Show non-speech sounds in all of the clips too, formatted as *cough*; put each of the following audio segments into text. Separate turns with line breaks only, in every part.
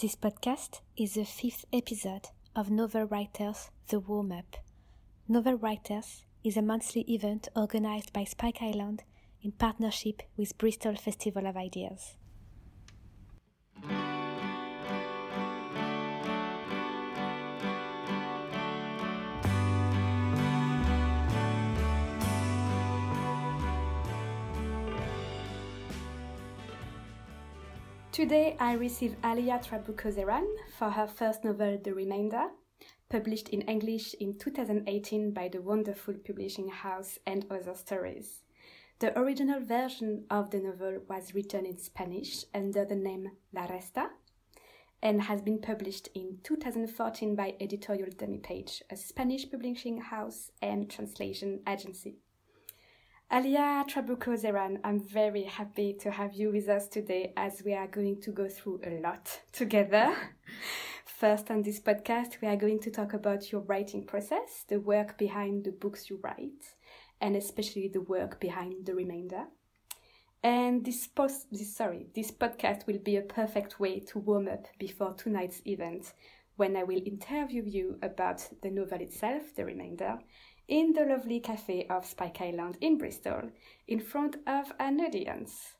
This podcast is the fifth episode of Novel Writers The Warm Up. Novel Writers is a monthly event organized by Spike Island in partnership with Bristol Festival of Ideas. Today I receive Alia Trabucco-Zerán for her first novel, The Remainder, published in English in 2018 by the wonderful publishing house and other stories. The original version of the novel was written in Spanish under the name La Resta and has been published in 2014 by Editorial Demipage, a Spanish publishing house and translation agency. Alia Trabucco-Zerán, I'm very happy to have you with us today as we are going to go through a lot together. *laughs* First, on this podcast, we are going to talk about your writing process, the work behind the books you write, and especially the work behind the remainder. And this post, this, sorry, this podcast will be a perfect way to warm up before tonight's event, when I will interview you about the novel itself, the remainder, in the lovely cafe of Spike Island in Bristol in front of an audience.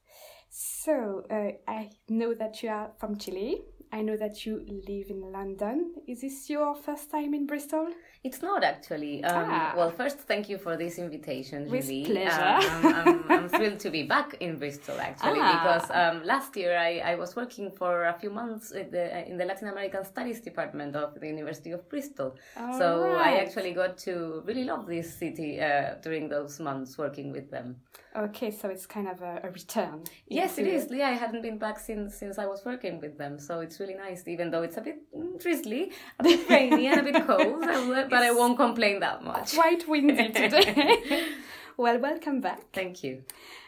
So, uh, I know that you are from Chile. I know that you live in London. Is this your first time in Bristol?
It's not actually. Um,
Ah.
Well, first, thank you for this invitation,
really.
With
pleasure.
Um, I'm, I'm, I'm *laughs* thrilled to be back in Bristol, actually,
Ah.
because um, last year I, I was working for a few months in the, in the Latin American Studies Department of the University of Bristol. so I actually got to really love this city uh, during those months working with them.
Okay, so it's kind of a, a return.
Yes, it is. Yeah, I hadn't been back since since I was working with them, so it's really nice. Even though it's a bit drizzly, a bit rainy, and a bit cold, *laughs* but I won't complain that much.
Quite windy today. *laughs* well, welcome back.
Thank you.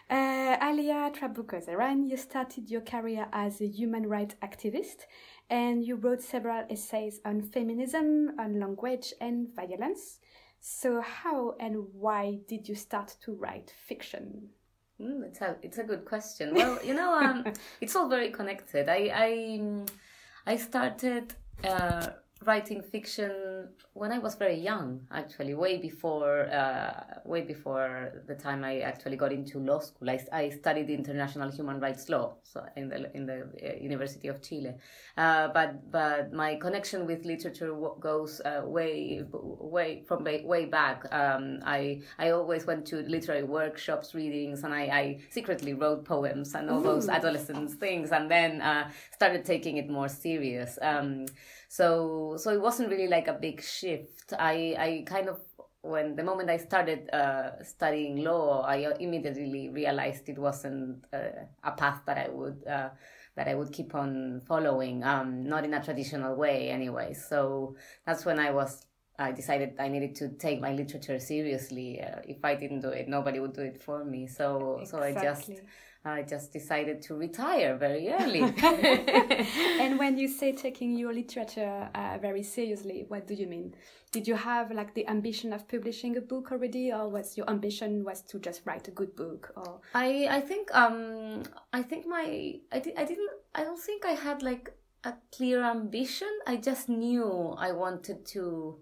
Uh, Alia Trabucco-Zerán, you started your career as a human rights activist and you wrote several essays on feminism, on language, and violence. So, how and why did you start to write fiction?
Mm, it's a it's a good question. Well, you know, um, *laughs* it's all very connected. I I mm, I started uh, writing fiction when I was very young, actually, way before uh, way before the time I actually got into law school. I, I studied international human rights law, so in the in the uh, University of Chile. Uh, but but my connection with literature goes uh, way way from way, way back. Um, I I always went to literary workshops, readings, and I, I secretly wrote poems and all those adolescent things, and then uh, started taking it more serious. Um, so so it wasn't really like a big shift. I I kind of when the moment I started uh, studying law, I immediately realized it wasn't uh, a path that I would uh, that I would keep on following, um, not in a traditional way, anyway. So that's when I was. I decided I needed to take my literature seriously. Uh, if I didn't do it, nobody would do it for me. So, so I just,
Exactly.
I just decided to retire very early. *laughs* *laughs*
and when you say taking your literature uh, very seriously, what do you mean? Did you have like the ambition of publishing a book already, or was your ambition was to just write a good book? Or
I I think um I think my I di- I didn't I don't think I had like a clear ambition. I just knew I wanted to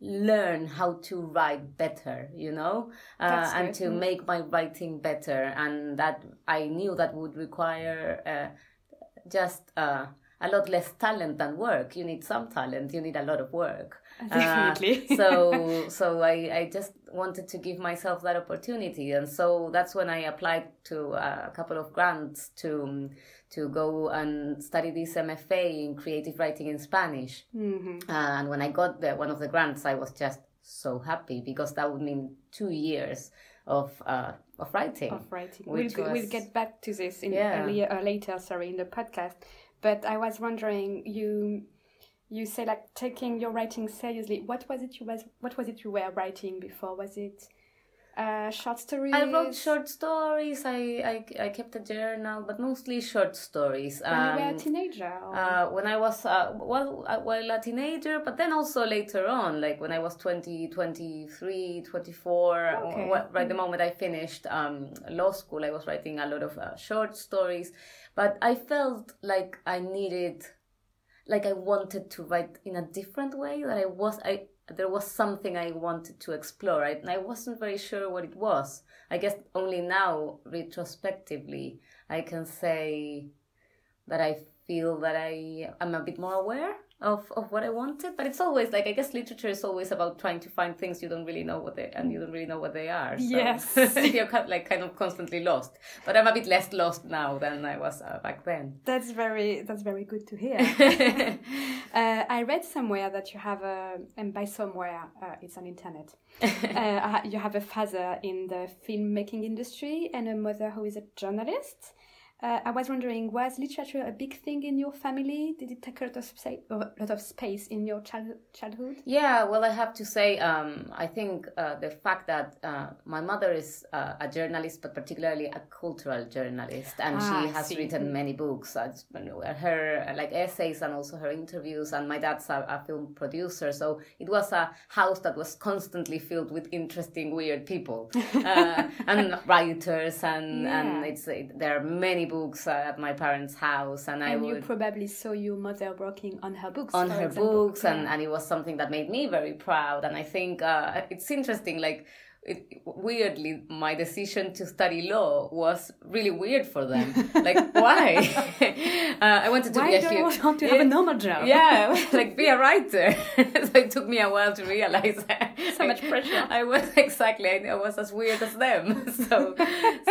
learn how to write better, you know, uh, and to make my writing better, and that I knew that would require uh, just uh, a lot less talent than work. You need some talent. You need a lot of work. *laughs* Uh,
Definitely.
so *laughs* so I, I just wanted to give myself that opportunity and so that's when I applied to uh, a couple of grants to to go and study this MFA in creative writing in Spanish
Mhm.
uh, and when I got the, one of the grants I was just so happy because that would mean two years of uh, of writing
of writing. We'll, g- we'll get back to this in
Yeah.
earlier or later, sorry, in the podcast. But I was wondering, you you say like taking your writing seriously. What was it you was what was it you were writing before? Was it Uh, short stories.
I wrote short stories. I, I, I kept a journal, but mostly short stories.
When you were a teenager. Or...
Uh, when I was uh, well, uh, well, a teenager, but then also later on, like when I was 20, 23, 24,
Okay.
wh- right the moment I finished um, law school, I was writing a lot of uh, short stories. But I felt like I needed, like I wanted to write in a different way. That I was, I there was something I wanted to explore, right? and I wasn't very sure what it was. I guess only now, retrospectively, I can say that I feel that I am a bit more aware of, of what I wanted. But it's always like I guess literature is always about trying to find things you don't really know what they and you don't really know what they are. So
Yes. *laughs*
you're kind like kind of constantly lost. But I'm a bit less lost now than I was uh, back then.
That's very that's very good to hear. *laughs* uh, I read somewhere that you have a, and by somewhere uh, it's on internet. *laughs* uh, you have a father in the filmmaking industry and a mother who is a journalist. Uh, I was wondering, was literature a big thing in your family? Did it take a lot of space, a lot of space in your child, childhood?
Yeah, well, I have to say, um, I think uh, the fact that uh, my mother is uh, a journalist, but particularly a cultural journalist, and
Ah,
she has written many books, uh, her like essays and also her interviews. And my dad's a, a film producer, so it was a house that was constantly filled with interesting, weird people *laughs* uh, and writers, and
Yeah.
and it's it, there are many books at my parents' house, and I
and you probably saw your mother working on her books.
on her
example.
books and, and it was something that made me very proud and i think uh, it's interesting like it, weirdly my decision to study law was really weird for them *laughs* like why *laughs* uh, i wanted to
Why
be a
do you
huge
want to have a normal job? *laughs*
yeah like be a writer so it took me a while to realize that.
So much pressure.
i was exactly i, I was as weird as them so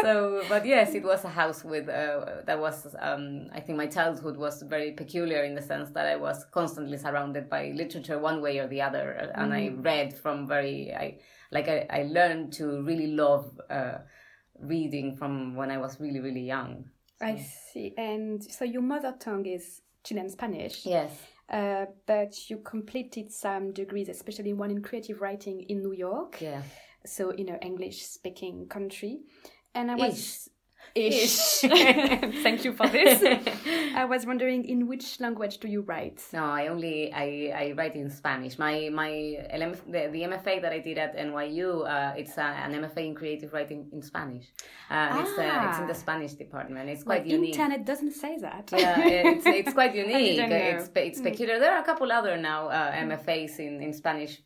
so but yes it was a house with uh, that was um, i think my childhood was very peculiar in the sense that i was constantly surrounded by literature one way or the other and i read from very i like i, I learned to really love uh, reading from when i was really really young
I see. And so your mother tongue is Chilean Spanish.
yes
Uh, but you completed some degrees, especially one in creative writing in New York,
yeah
so in an English-speaking country. And I was
Ish. *laughs*
Thank you for this. *laughs* I was wondering, in which language do you write?
No, I only I, I write in Spanish. My my LM, the, the MFA that I did at NYU, uh, it's uh, an MFA in creative writing in Spanish. Uh, it's uh, it's in the
Ah.
Spanish department. It's quite unique.
internet doesn't say that.
yeah, it's it's quite *laughs* unique.
didn't know.
It's it's peculiar. There are a couple other now uh, MFAs in in Spanish.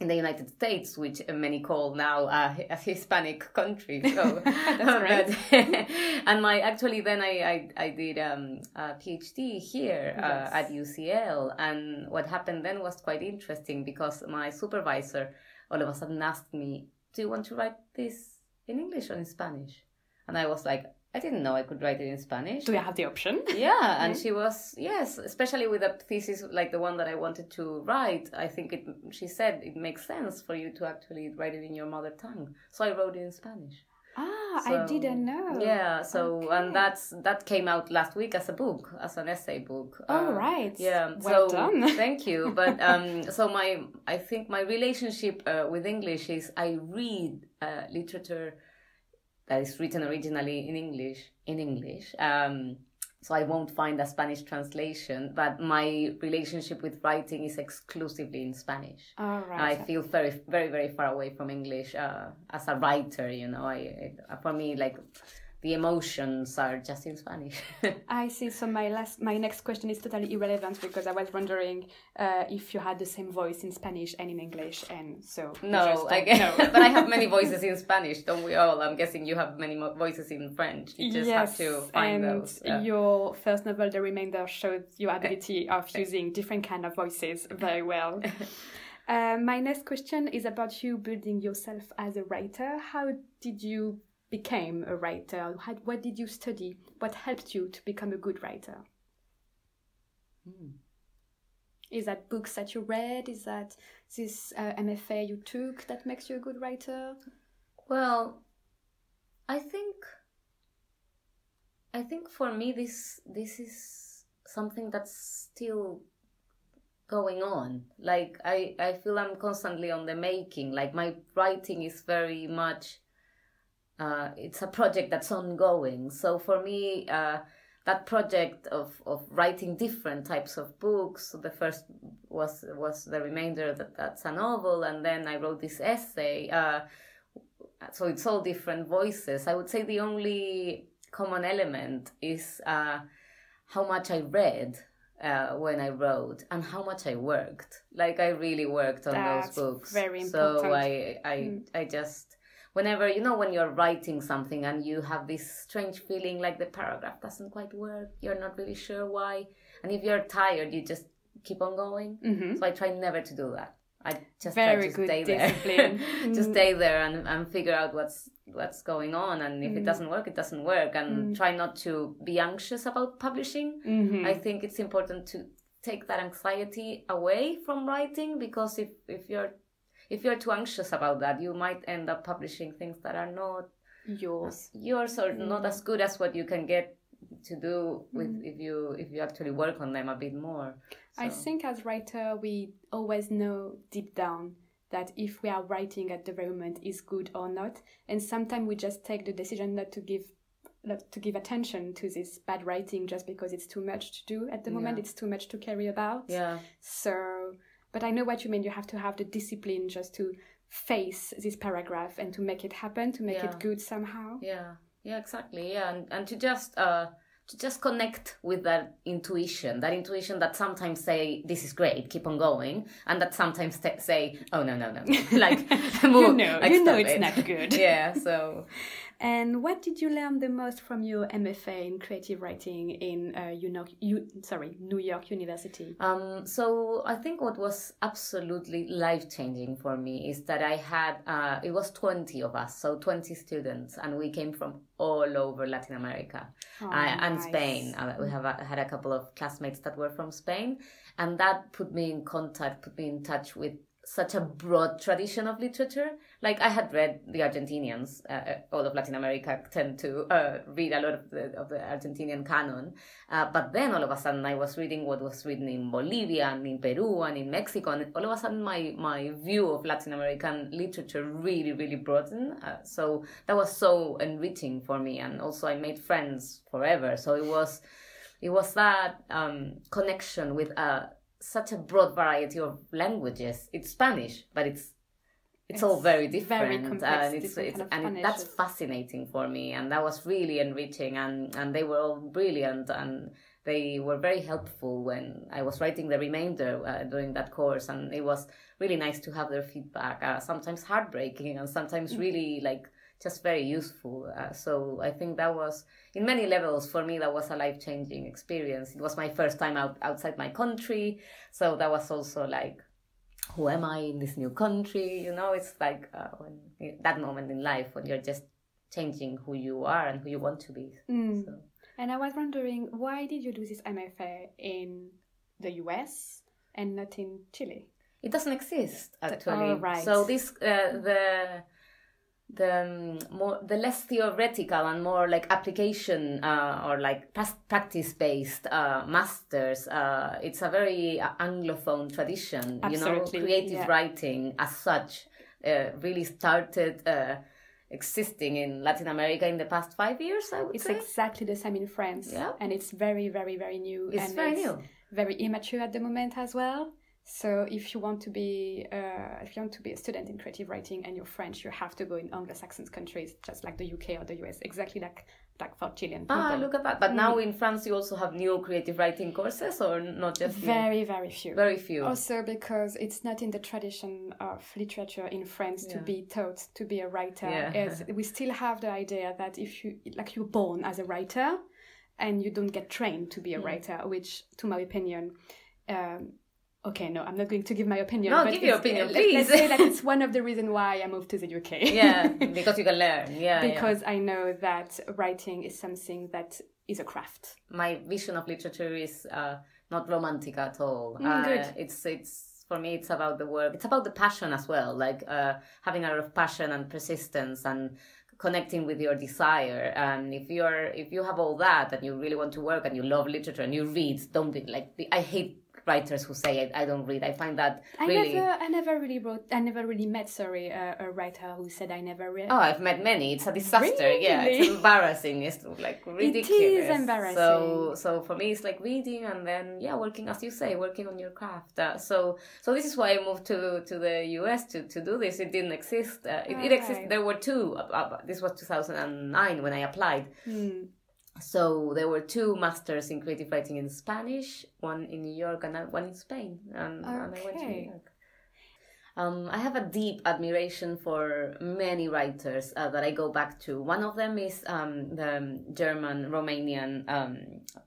In the United States, which many call now uh, a Hispanic country, *laughs* so
right. *laughs*
but- *laughs* and my actually then I I, I did um, a PhD here uh, at UCL, and what happened then was quite interesting because my supervisor all of a sudden asked me, "Do you want to write this in English or in Spanish?" And I was like, "I didn't know I could write it in Spanish."
Do you have the option?
yeah *laughs* and she was yes especially with a thesis like the one that i wanted to write i think it she said it makes sense for you to actually write it in your mother tongue so i wrote it in spanish
Ah, I didn't know.
yeah so
Okay.
and that's that came out last week as a book as an essay book
Oh, right.
yeah
Well
so
done. *laughs* *laughs*
thank you but um so my i think my relationship uh, with english is i read uh, literature that is written originally in english in english um so I won't find a Spanish translation, but my relationship with writing is exclusively in Spanish.
All
I feel very, very, very far away from English uh, as a writer. You know, I, it, for me, like the emotions are just in Spanish. *laughs*
I see. So my last, my next question is totally irrelevant because I was wondering uh, if you had the same voice in Spanish and in English, and so
no, I guess,
know.
but I have many *laughs* voices in Spanish, don't we all? I'm guessing you have many voices in French. You just have to find
and
those. yeah.
your first novel, The Remainder, showed your ability of using different kind of voices very well. *laughs* uh, my next question is about you building yourself as a writer. How did you become a writer? How, what did you study? What helped you to become a good writer?
Hmm.
Is that books that you read? Is that this uh, MFA you took that makes you a good writer?
Well, I think I think for me this this is something that's still going on. Like I, I feel I'm constantly on the making. Like my writing is very much. Uh, it's a project that's ongoing. So for me, uh, that project of, of writing different types of books. So the first was was the remainder that that's a novel, and then I wrote this essay. Uh, so it's all different voices. I would say the only common element is uh, how much I read uh, when I wrote and how much I worked. Like I really worked on
That's
those books.
very important.
So I I
Mm.
I just whenever you know when you're writing something and you have this strange feeling like the paragraph doesn't quite work, you're not really sure why, and if you're tired, you just keep on going.
Mhm.
So I try never to do that. I just
Very
try to
good
stay there,
discipline. *laughs*
just
Mm.
stay there and, and figure out what's what's going on, and if it
Mm.
doesn't work, it doesn't work, and
Mm.
try not to be anxious about publishing.
Mhm.
I think it's important to take that anxiety away from writing because if, if you're if you're too anxious about that, you might end up publishing things that are not
yours.
yours or not
Mm.
as good as what you can get to do with
Mm.
if you if you actually work on them a bit more.
I think as writer we always know deep down that if we are writing at the moment is good or not, and sometimes we just take the decision not to give not to give attention to this bad writing just because it's too much to do at the moment.
Yeah.
It's too much to carry about.
yeah.
So, but I know what you mean. You have to have the discipline just to face this paragraph and to make it happen, to make
Yeah.
it good somehow.
Yeah, yeah, exactly. Yeah, and, and to just uh to just connect with that intuition, that intuition that sometimes say this is great, keep on going, and that sometimes t- say oh no no no, *laughs* like *laughs*
You know,
like,
you know it's
it.
not good. *laughs*
yeah, so
And what did you learn the most from your MFA in creative writing in uh, you know, you, sorry, New York University?
Um, so I think what was absolutely life changing for me is that I had uh, it was twenty of us, so twenty students, and we came from all over Latin America
Oh,
uh, and
nice.
Spain. Uh, we have uh, had a couple of classmates that were from Spain, and that put me in contact, put me in touch with such a broad tradition of literature. Like I had read the Argentinians, uh, all of Latin America tend to uh, read a lot of the, of the Argentinian canon, uh, but then all of a sudden I was reading what was written in Bolivia and in Peru and in Mexico, and all of a sudden my my view of Latin American literature really really broadened. Uh, so that was so enriching for me, and also I made friends forever. So it was it was that um, connection with uh, such a broad variety of languages. It's Spanish, but it's it's, all
It's
very
very
different,
complex,
and it's, it's and
Spanish.
that's fascinating for me, and that was really enriching, and and they were all brilliant, and they were very helpful when I was writing the remainder uh, during that course, and it was really nice to have their feedback. Uh, sometimes heartbreaking, and sometimes really like just very useful. Uh, so I think that was, in many levels, for me, that was a life changing experience. It was my first time out outside my country, so that was also like, who am I in this new country? You know, it's like uh, when, that moment in life when you're just changing who you are and who you want to be.
Mm.
So.
And I was wondering, why did you do this MFA in the US and not in Chile?
It doesn't exist actually.
oh, right.
So this uh, the the um, more the less theoretical and more like application uh, or like practice based uh, masters. Uh, it's a very uh, anglophone tradition.
Absolutely,
You know, creative
yeah.
writing as such uh, really started. Uh, existing in Latin America in the past five years, I would
It's
say.
exactly the same in France.
Yeah.
And it's very, very, very new.
It's
and
very new.
very immature at the moment as well. So if you want to be uh, if you want to be a student in creative writing and you're French, you have to go in Anglo-Saxon countries, just like the UK or the US, exactly like like for Chilean people.
Ah, look at that! But now in France, you also have new creative writing courses, or not just new?
very, very few.
very few.
Also because it's not in the tradition of literature in France to be taught to be a writer.
Yeah. *laughs*
We still have the idea that if you like you're born as a writer and you don't get trained to
Mm.
be a writer, which to my opinion um, Okay, no, I'm not going to give my opinion.
No,
but
give your opinion,
let-
please.
Let's say that it's *laughs* one of the reasons why I moved to the UK.
yeah, *laughs* because you can learn. Yeah, yeah.
because I know that writing is something that is a craft.
my vision of literature is uh, not romantic at all.
Mm,
uh,
good.
It's it's for me. It's about the work. It's about the passion as well. Like uh, having a lot of passion and persistence and connecting with your desire. And if you're if you have all that and you really want to work and you love literature and you read, don't be like I hate writers who say I, I don't read. I find that
I
really.
never, I never really wrote. I never really met, sorry, a, a writer who said I never read.
Oh, I've met many. It's a disaster. Yeah, it's embarrassing. It's like ridiculous.
It is embarrassing.
So, so for me, it's like reading and then yeah, working as you say, working on your craft. Uh, so, so this is why I moved to to the US to to do this. It didn't exist. Uh, it, it existed. There were two. Uh, uh, this was 2009 when I applied.
Hmm.
So there were two masters in creative writing in Spanish, one in New York and one in Spain, and, and I went to New York. Um, I have a deep admiration for many writers uh, that I go back to. One of them is um, the German Romanian um,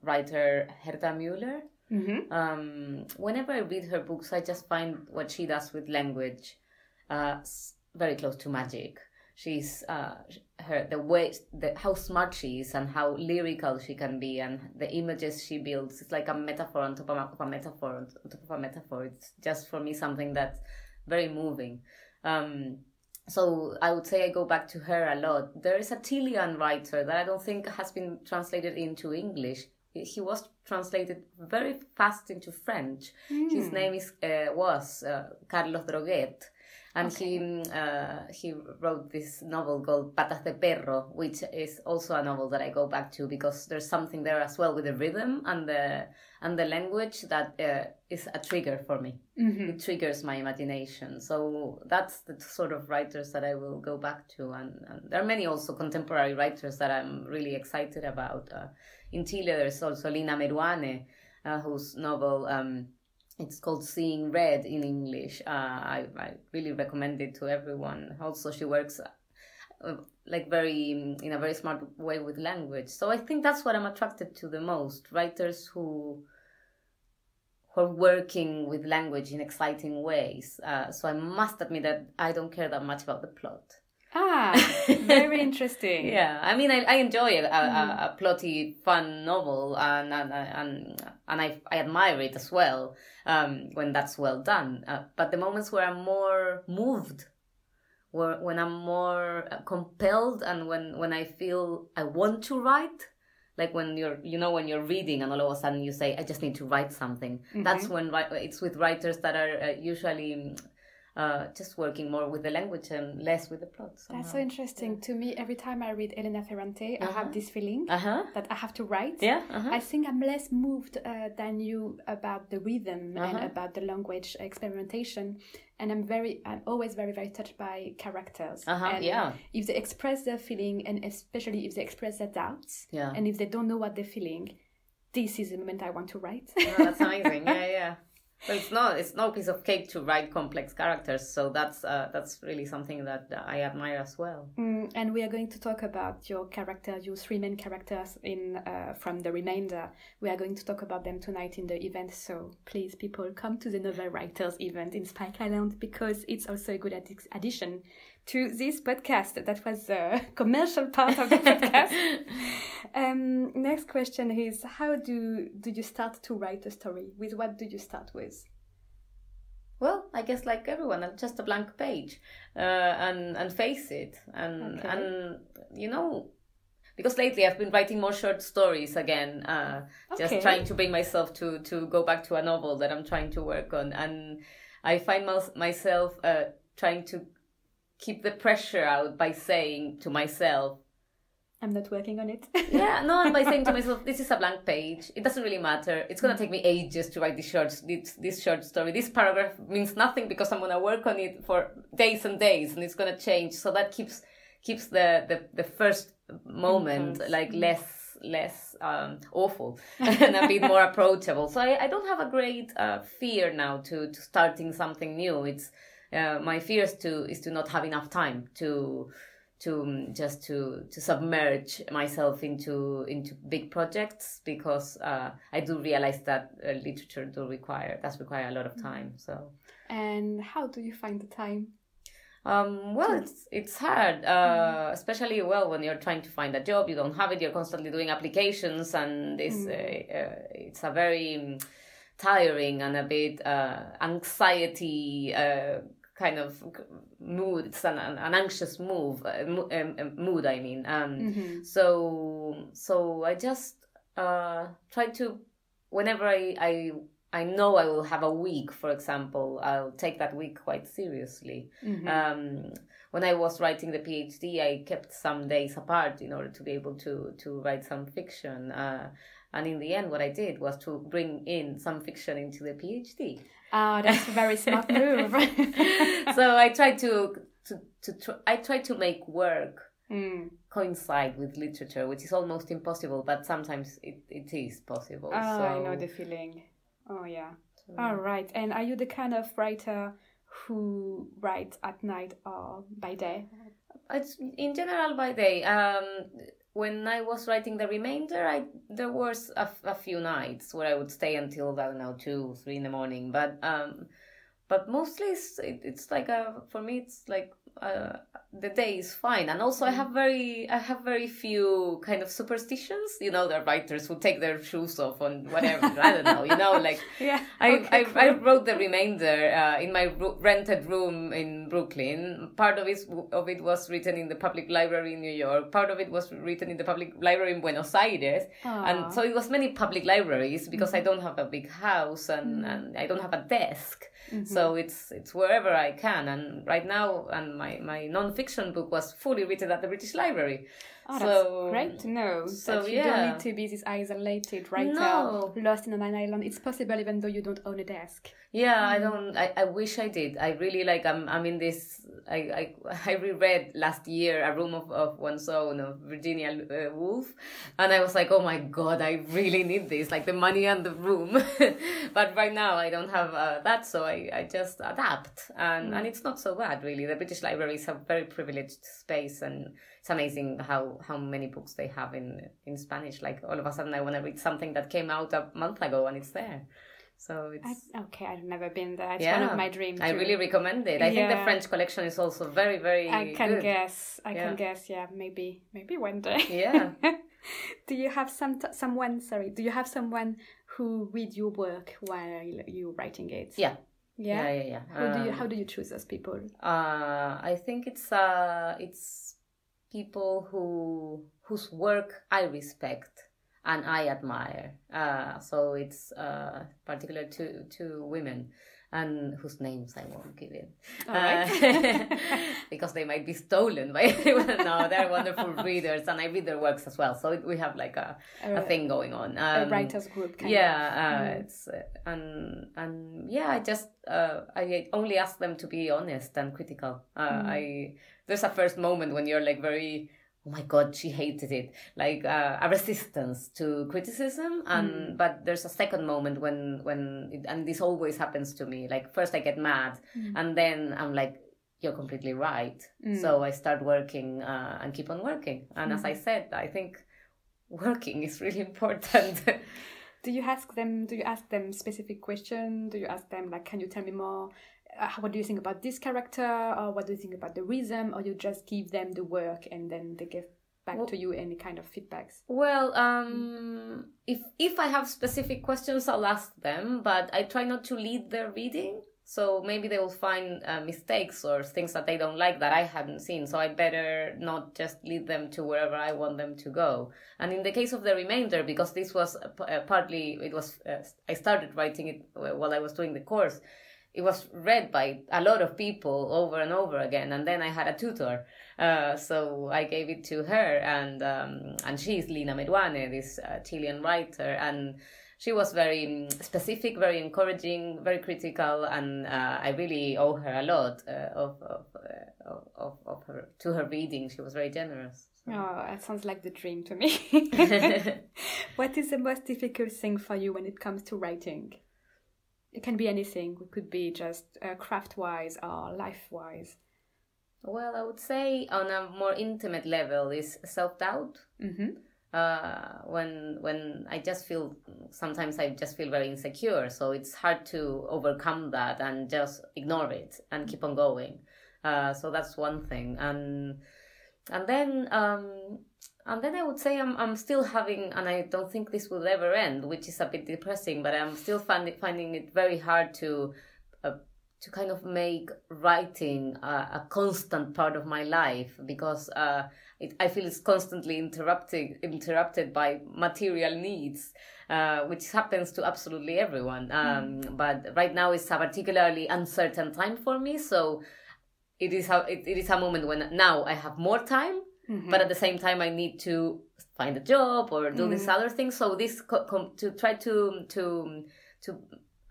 writer Herta Müller.
Mm-hmm.
Um, whenever I read her books, I just find what she does with language uh, very close to magic. She's uh, her the way the how smart she is and how lyrical she can be and the images she builds. It's like a metaphor on top of a, metaphor on top of a metaphor. It's just for me something that's very moving. Um, so I would say I go back to her a lot. There is a Chilean writer that I don't think has been translated into English. He was translated very fast into French. His name is uh, was uh, Carlos Droguett, and he mm, uh, he wrote this novel called Patas de Perro, which is also a novel that I go back to because there's something there as well with the rhythm and the and the language that uh, is a trigger for me.
Mm-hmm.
It triggers my imagination. So that's the sort of writers that I will go back to, and, and there are many also contemporary writers that I'm really excited about. Uh, in Chile, there's also Lina Meruane, uh, whose novel um, it's called Seeing Red in English. Uh, I, I really recommend it to everyone. Also, she works uh, like very in a very smart way with language. So I think that's what I'm attracted to the most: writers who who are working with language in exciting ways. Uh, so I must admit that I don't care that much about the plot.
Ah, *laughs* very interesting.
Yeah, I mean, I, I enjoy a, a, a, a plotty, fun novel, and and and, and I I admire it as well um, when that's well done. Uh, but the moments where I'm more moved, where when I'm more uh, compelled, and when when I feel I want to write, like when you're you know when you're reading and all of a sudden you say I just need to write something. That's when it's with writers that are uh, usually. Uh, just working more with the language and less with the plot.
That's so interesting. To me, every time I read Elena Ferrante, I have this feeling
Uh huh.
that I have to write.
Yeah. Uh-huh.
I think I'm less moved uh, than you about the rhythm and
Uh-huh.
about the language experimentation. And I'm very, I'm always very, very touched by characters.
Uh-huh,
And
yeah.
If they express their feeling, and especially if they express their doubts,
Yeah.
and if they don't know what they're feeling, this is the moment I want to write.
Oh, that's amazing. *laughs* Yeah, yeah. But it's not it's no piece of cake to write complex characters. So that's uh, that's really something that I admire as well.
Mm, and we are going to talk about your character, your three main characters in uh, from the remainder. We are going to talk about them tonight in the event. So please, people, come to the Novel Writers event in Spike Island because it's also a good addi- addition to this podcast. That was the *laughs* commercial part of the podcast. *laughs* um, next question is: How do do you start to write a story? With what do you start with?
Well, I guess like everyone, uh, just a blank page, uh, and and face it, and
Okay.
and you know, because lately I've been writing more short stories again, uh, just trying to bring myself to to go back to a novel that I'm trying to work on, and I find mys- myself uh, trying to keep the pressure out by saying to myself,
I'm not working on it. *laughs*
yeah, no, and by saying to *laughs* myself, this is a blank page. It doesn't really matter. It's gonna take me ages to write this short this, this short story. This paragraph means nothing because I'm gonna work on it for days and days, and it's gonna change. So that keeps keeps the the, the first moment
Impulse.
like less less um, awful *laughs* and a bit more approachable. So I, I don't have a great uh, fear now to to starting something new. It's uh, my fear is to is to not have enough time to to um, just to to submerge myself into into big projects because uh, I do realize that uh, literature do require does require a lot of time. So
and how do you find the time?
um, well, it's it's hard, uh, especially well when you're trying to find a job, you don't have it. You're constantly doing applications, and uh, uh, it's a very um, tiring and a bit uh, anxiety. Kind of mood it's an, an anxious move uh, um, um, mood i mean um so so i just uh try to whenever i i I know I will have a week, for example, I'll take that week quite seriously.
Mhm.
Um, when I was writing the PhD, I kept some days apart in order to be able to to write some fiction. Uh, and in the end, what I did was to bring in some fiction into the PhD.
Ah, that's a very smart move. *laughs*
so I tried to to to tr- I tried to make work
Mm.
coincide with literature, which is almost impossible, but sometimes it, it is possible.
Oh,
so,
I know the feeling. Oh, yeah.
so-
All right. And are you the kind of writer who writes at night or by day?
It's in general by day. Um, when I was writing the remainder, I there was a few nights where I would stay until I don't know two, three in the morning. But um, but mostly it's it, it's like a for me it's like uh, the day is fine. And also I have very I have very few kind of superstitions. You know, the writers who take their shoes off on whatever. I don't know. You know, like *laughs*
Yeah.
I,
okay,
I,
cool.
I wrote the remainder uh, in my rented room in Brooklyn. Part of it, of it was written in the public library in New York. Part of it was written in the public library in Buenos Aires.
Ah.
And so it was many public libraries because I don't have a big house and,
Mm.
and I don't have a desk.
Mm-hmm.
So it's it's wherever I can. And right now, and my, my non-fiction book was fully written at the British Library.
Oh, that's
so
great to know
so,
that you
yeah.
don't need to be this isolated writer
No.
lost in an island. It's possible even though you don't own a desk.
Yeah,
Mm.
I don't. I, I wish I did. I really like. I'm. I'm in this. I I, *laughs* I reread last year A Room of, of One's Own of Virginia uh, Woolf, and I was like, oh my god, I really need this. Like the money and the room, *laughs* but right now I don't have uh, that, so I, I just adapt, and
Mm.
and it's not so bad really. The British libraries have very privileged space, and it's amazing how how many books they have in in Spanish. Like all of a sudden, I want to read something that came out a month ago, and it's there. So it's.
I, okay, I've never been there. It's
Yeah.
one of my dreams.
I really recommend it. I think the French collection is also very, very
I can
good.
guess. I
Yeah.
can guess. Yeah, maybe, maybe one day.
Yeah. *laughs*
do you have some t- someone? Sorry, do you have someone who read your work while you're writing it?
Yeah.
Yeah.
Yeah, yeah, yeah.
How do you
Um,
how do you choose those people?
Uh, I think it's uh, it's people who whose work I respect and I admire. Uh, so it's uh, particular to to women and whose names I won't give
right.
Uh, *laughs* because they might be stolen by *laughs* anyone. no, they're wonderful *laughs* readers, and I read their works as well. So we have like a, a
Uh,
thing going on.
a
Um,
writers group. Kind
yeah,
Of.
uh,
Mm.
it's uh, and and yeah, I just uh, I only ask them to be honest and critical.
Mm.
I there's a first moment when you're like very oh my god she hated it like uh, a resistance to criticism and
Mm.
but there's a second moment when when it, and this always happens to me like first I get mad
Mm.
and then I'm like you're completely right
Mm.
so I start working uh, and keep on working and as I
Mm-hmm.
said I think working is really *laughs* important.
Do you ask them? Do you ask them specific question? Do you ask them like, can you tell me more? Uh, what do you think about this character, or what do you think about the rhythm, or you just give them the work and then they give back
Well-
to you any kind of feedbacks?
Well, um, if if I have specific questions, I'll ask them, but I try not to lead their reading. So maybe they will find uh, mistakes or things that they don't like that I hadn't seen. So I better not just lead them to wherever I want them to go. And in the case of the remainder, because this was uh, uh, partly, it was uh, I started writing it while I was doing the course. It was read by a lot of people over and over again, and then I had a tutor. Uh, so I gave it to her, and um, and she's Lina Meruane, this uh, Chilean writer, and she was very mm, specific, very encouraging, very critical, and uh, I really owe her a lot uh, of of, uh, of of of her to her reading. She was very generous. so.
Oh, that sounds like the dream to me. *laughs* *laughs* what is the most difficult thing for you when it comes to writing? It can be anything. We could be just uh, craft-wise or life-wise.
Well, I would say on a more intimate level is self doubt.
Mm-hmm.
uh, when when I just feel sometimes I just feel very insecure, so it's hard to overcome that and just ignore it and keep on going. Uh, so that's one thing, and and then um, and then I would say I'm I'm still having, and I don't think this will ever end, which is a bit depressing. But I'm still finding finding it very hard to. Uh, to kind of make writing a, a constant part of my life because uh, it, I feel it's constantly interrupted interrupted by material needs, uh, which happens to absolutely everyone. Um, But right now it's a particularly uncertain time for me, so it is a it, it is a moment when now I have more time, but at the same time I need to find a job or do this other thing. So this co- com- to try to to to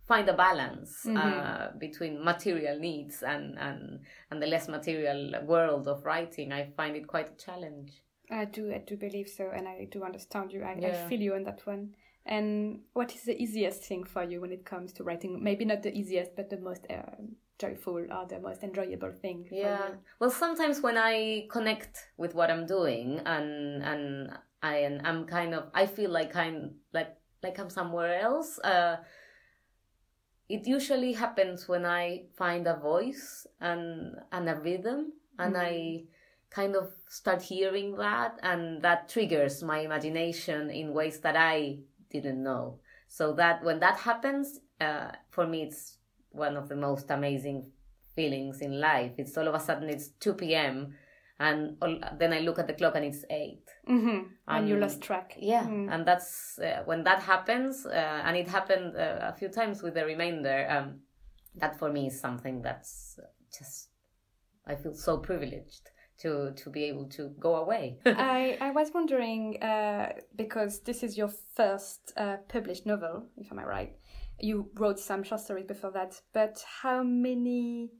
find a balance uh, between material needs and and and the less material world of writing, I find it quite a challenge.
I do, I do believe so, and I do understand you. I, I feel you on that one. And what is the easiest thing for you when it comes to writing? Maybe not the easiest, but the most uh, joyful or the most enjoyable thing.
Yeah. Well, sometimes when I connect with what I'm doing and and I and I'm kind of I feel like kind like like I'm somewhere else. Uh, it usually happens when I find a voice and and a rhythm and I kind of start hearing that and that triggers my imagination in ways that I didn't know. So that when that happens, uh, for me it's one of the most amazing feelings in life. It's all of a sudden it's 2 p.m. and all, then I look at the clock and it's 8.
Mm-hmm. And you
Um,
lost track.
Yeah,
Mm.
and that's uh, when that happens, uh, and it happened uh, a few times with the remainder. Um, that for me is something that's just I feel so privileged to to be able to go away. *laughs*
I, I was wondering uh, because this is your first uh, published novel, if I'm right. You wrote some short stories before that, but how many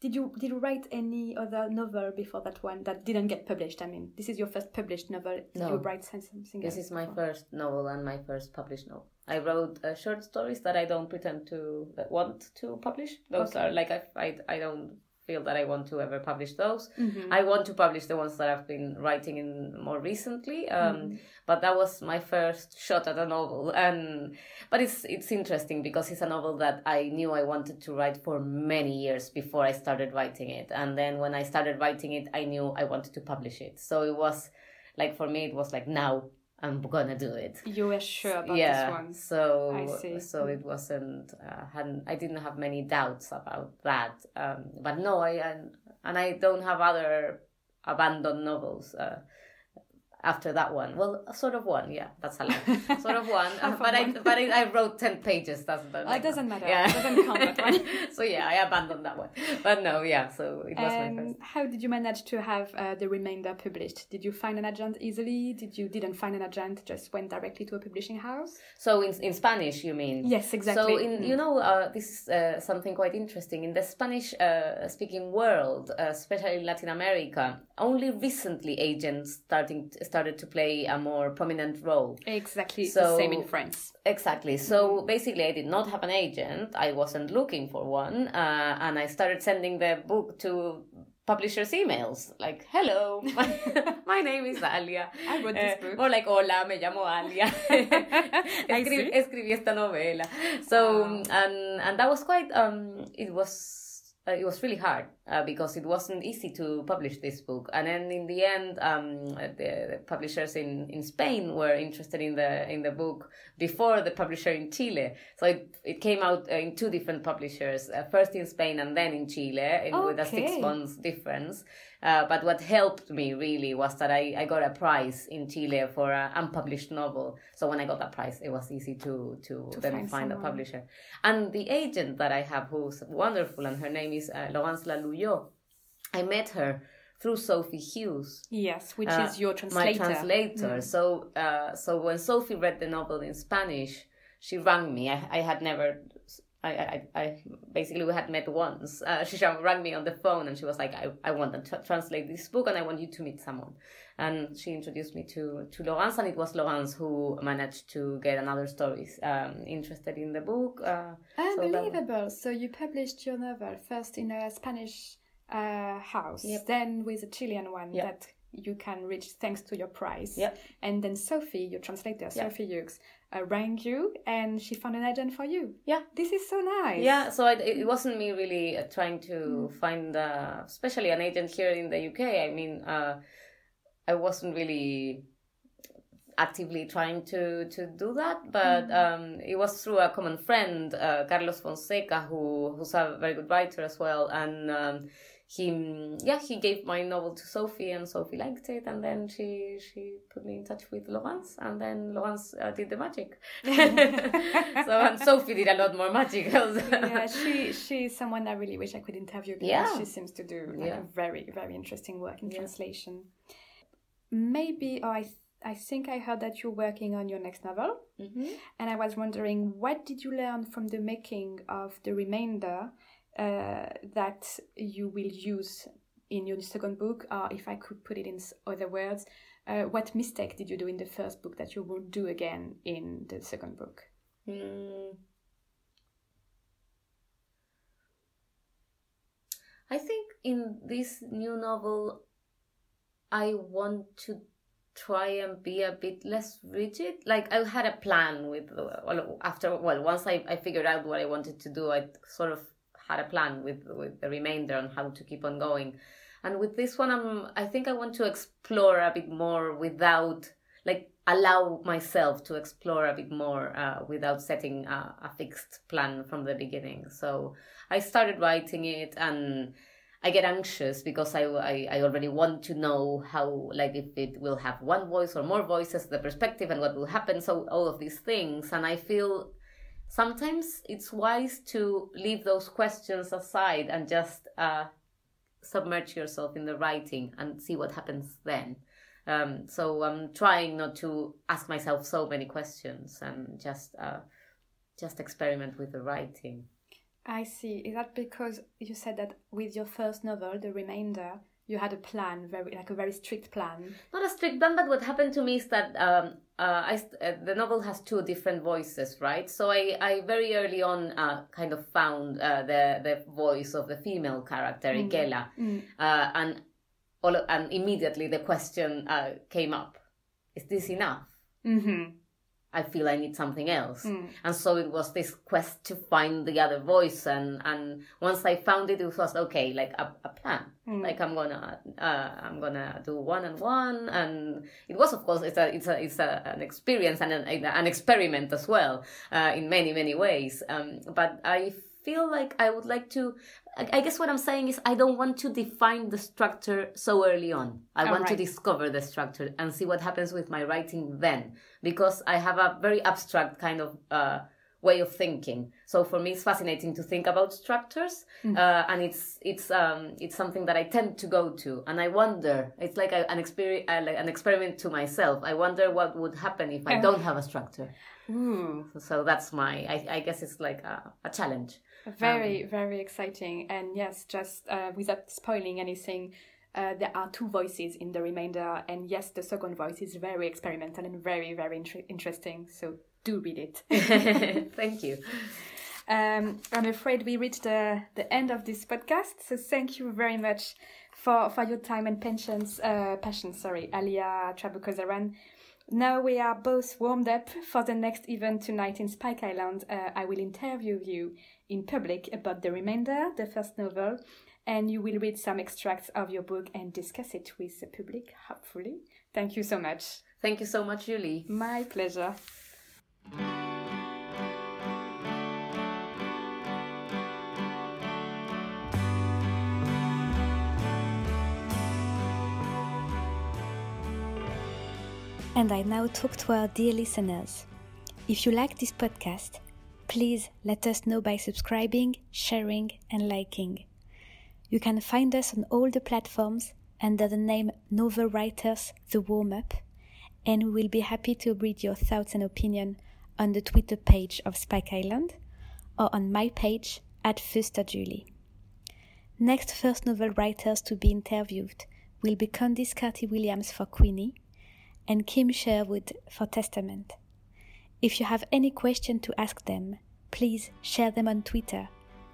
did you did you write any other novel before that one that didn't get published? I mean, this is your first published novel. Did
No.
you write some- something?
this is my
before?
first novel and my first published novel. I wrote uh, short stories that I don't pretend to uh, want to publish. Those
Okay.
are like I, I I don't feel that I want to ever publish those.
Mhm.
I want to publish the ones that I've been writing in more recently. Um,
Mm-hmm.
But that was my first shot at a novel, and but it's it's interesting because it's a novel that I knew I wanted to write for many years before I started writing it, and then when I started writing it, I knew I wanted to publish it. So it was like for me, it was like now I'm gonna do it
You were sure about
yeah
this one.
so
I see.
so it wasn't uh, hadn't i didn't have many doubts about that um, but no i and, and i don't have other abandoned novels uh, after that one well sort of one yeah that's a lie *laughs* sort of one uh, but i
one.
but I, I wrote 10 pages
Oh, it doesn't matter.
yeah
It doesn't count, that one. *laughs*
so yeah i abandoned that one but no yeah so it was my
And
first
how did you manage to have uh, the remainder published? Did you find an agent easily? Did you didn't find an agent? Just went directly to a publishing house?
so in, in spanish you mean
Yes, exactly.
So, in you know, uh, this is uh, something quite interesting in the Spanish-speaking world, uh, especially in Latin America. Only recently, agents starting started to play a more prominent role.
Exactly the
So-
same in France.
Exactly. So basically, I did not have an agent. I wasn't looking for one, uh, and I started sending the book to publishers' emails like, "Hello, my, *laughs* my name is Alia.
I wrote this
Eh,
book.
Or like, "Hola, me llamo Alia. *laughs*
I
Escri- escribí esta novela." So
Wow.
and and that was quite. Um, it was. Uh, it was really hard uh, because it wasn't easy to publish this book, and then in the end, um, the, the publishers in, in Spain were interested in the in the book before the publisher in Chile. So it, it came out uh, in two different publishers, uh, first in Spain and then in Chile, in, with a six
Okay.
months difference. Uh, but what helped me really was that I, I got a prize in Chile for an unpublished novel. So when I got that prize, it was easy to to,
To
then
find
find, a publisher. And the agent that I have, who's wonderful, and her name is uh, Laurence Laluyaux. I met her through Sophie Hughes
Yes, which
uh,
is your translator.
my translator.
Mm.
So, uh, so when Sophie read the novel in Spanish, she rang me. I, I had never. I, I, I basically we had met once. Uh, *laughs* she rang me on the phone and she was like, "I, I want to tra- translate this book and I want you to meet someone." And she introduced me to to Laurence, and it was Laurence who managed to get And Other Stories um, interested in the book. Uh, so
Unbelievable. So you published your novel first in a Spanish uh, house,
Yep.
then with a Chilean one
Yep.
that you can reach thanks to your prize.
Yep.
And then Sophie, your translator. Sophie Hughes, uh, rang you and she found an agent for you.
Yeah.
This is so nice.
Yeah, so I, it wasn't me really uh, trying to find, uh, especially an agent here in the UK. I mean, uh, I wasn't really actively trying to to do that, but um, it was through a common friend, uh, Carlos Fonseca, who who's a very good writer as well, and um, he mm, yeah he gave my novel to Sophie and Sophie liked it and then she she put me in touch with Laurence and then Laurence uh, did the magic *laughs* so and Sophie did a lot more magic
yeah *laughs* she she's someone I really wish I could interview because
Yeah.
she seems to do like
Yeah.
a very very interesting work in
Yeah.
translation maybe oh, I th- I think I heard that you're working on your next novel
Mhm.
and I was wondering what did you learn from the making of the remainder uh, that you will use in your second book, or if I could put it in other words, uh, what mistake did you do in the first book that you won't do again in the second book?
Mm. I think in this new novel, I want to try and be a bit less rigid. Like I had a plan with well after well once I, I figured out what I wanted to do, I sort of had a plan with with the remainder on how to keep on going. And with this one, I'm I think I want to explore a bit more without like allow myself to explore a bit more uh, without setting a, a fixed plan from the beginning. So I started writing it and I get anxious because I, I, I already want to know how, like, if it will have one voice or more voices, the perspective, and what will happen. So, all of these things. And I feel sometimes it's wise to leave those questions aside and just uh, submerge yourself in the writing and see what happens then. Um, so, I'm trying not to ask myself so many questions and just uh, just experiment with the writing.
I see. Is that because you said that with your first novel, The Remainder, you had a plan, very like a very strict plan?
not a strict plan, but what happened to me is that um, uh, I, uh, the novel has two different voices, right? So I, I very early on uh, kind of found uh, the the voice of the female character, Iquela, uh, and all and immediately the question uh, came up: Is this enough?
Mm-hmm.
I feel I need something else.
Mm.
And so it was this quest to find the other voice. And, and once I found it, it was okay, like a, a plan.
Mm.
Like I'm gonna, uh, I'm gonna do one and one. And it was, of course, it's a, it's a, it's a, an experience and an, an experiment as well, uh, in many, many ways. Um, but I feel like I would like to, I guess what I'm saying is I don't want to define the structure so early on. I want to discover the structure and see what happens with my writing then because I have a very abstract kind of uh, way of thinking. So for me, it's fascinating to think about structures, uh, and it's it's um, it's something that I tend to go to, and I wonder. It's like a, an experience, uh, like an experiment to myself. I wonder what would happen if I don't have a structure.
Ooh,
So that's my. I, I guess it's like a, a challenge.
Very, very exciting. And yes, just uh, without spoiling anything, uh, there are two voices in the remainder. And yes, the second voice is very experimental and very, very inter- interesting. So do read it. *laughs*
Thank you.
Um, I'm afraid we reached the, the end of this podcast. So thank you very much for, for your time and patience, uh, passion, sorry, Alia Trabucco-Zerán. Now we are both warmed up for the next event tonight in Spike Island. Uh, I will interview you in public about the remainder, the first novel, and you will read some extracts of your book and discuss it with the public, hopefully. Thank you so much.
Thank you so much, Julie.
My pleasure. And I now talk to our dear listeners. If you like this podcast, please let us know by subscribing, sharing, and liking. You can find us on all the platforms under the name Novel Writers The Warm Up, and we will be happy to read your thoughts and opinion on the Twitter page of Spike Island or on my page at Fuster Julie. Next first novel writers to be interviewed will be Candice Carty Williams for Queenie and Kim Sherwood for Testament. If you have any question to ask them, please share them on Twitter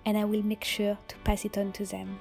and I will make sure to pass it on to them.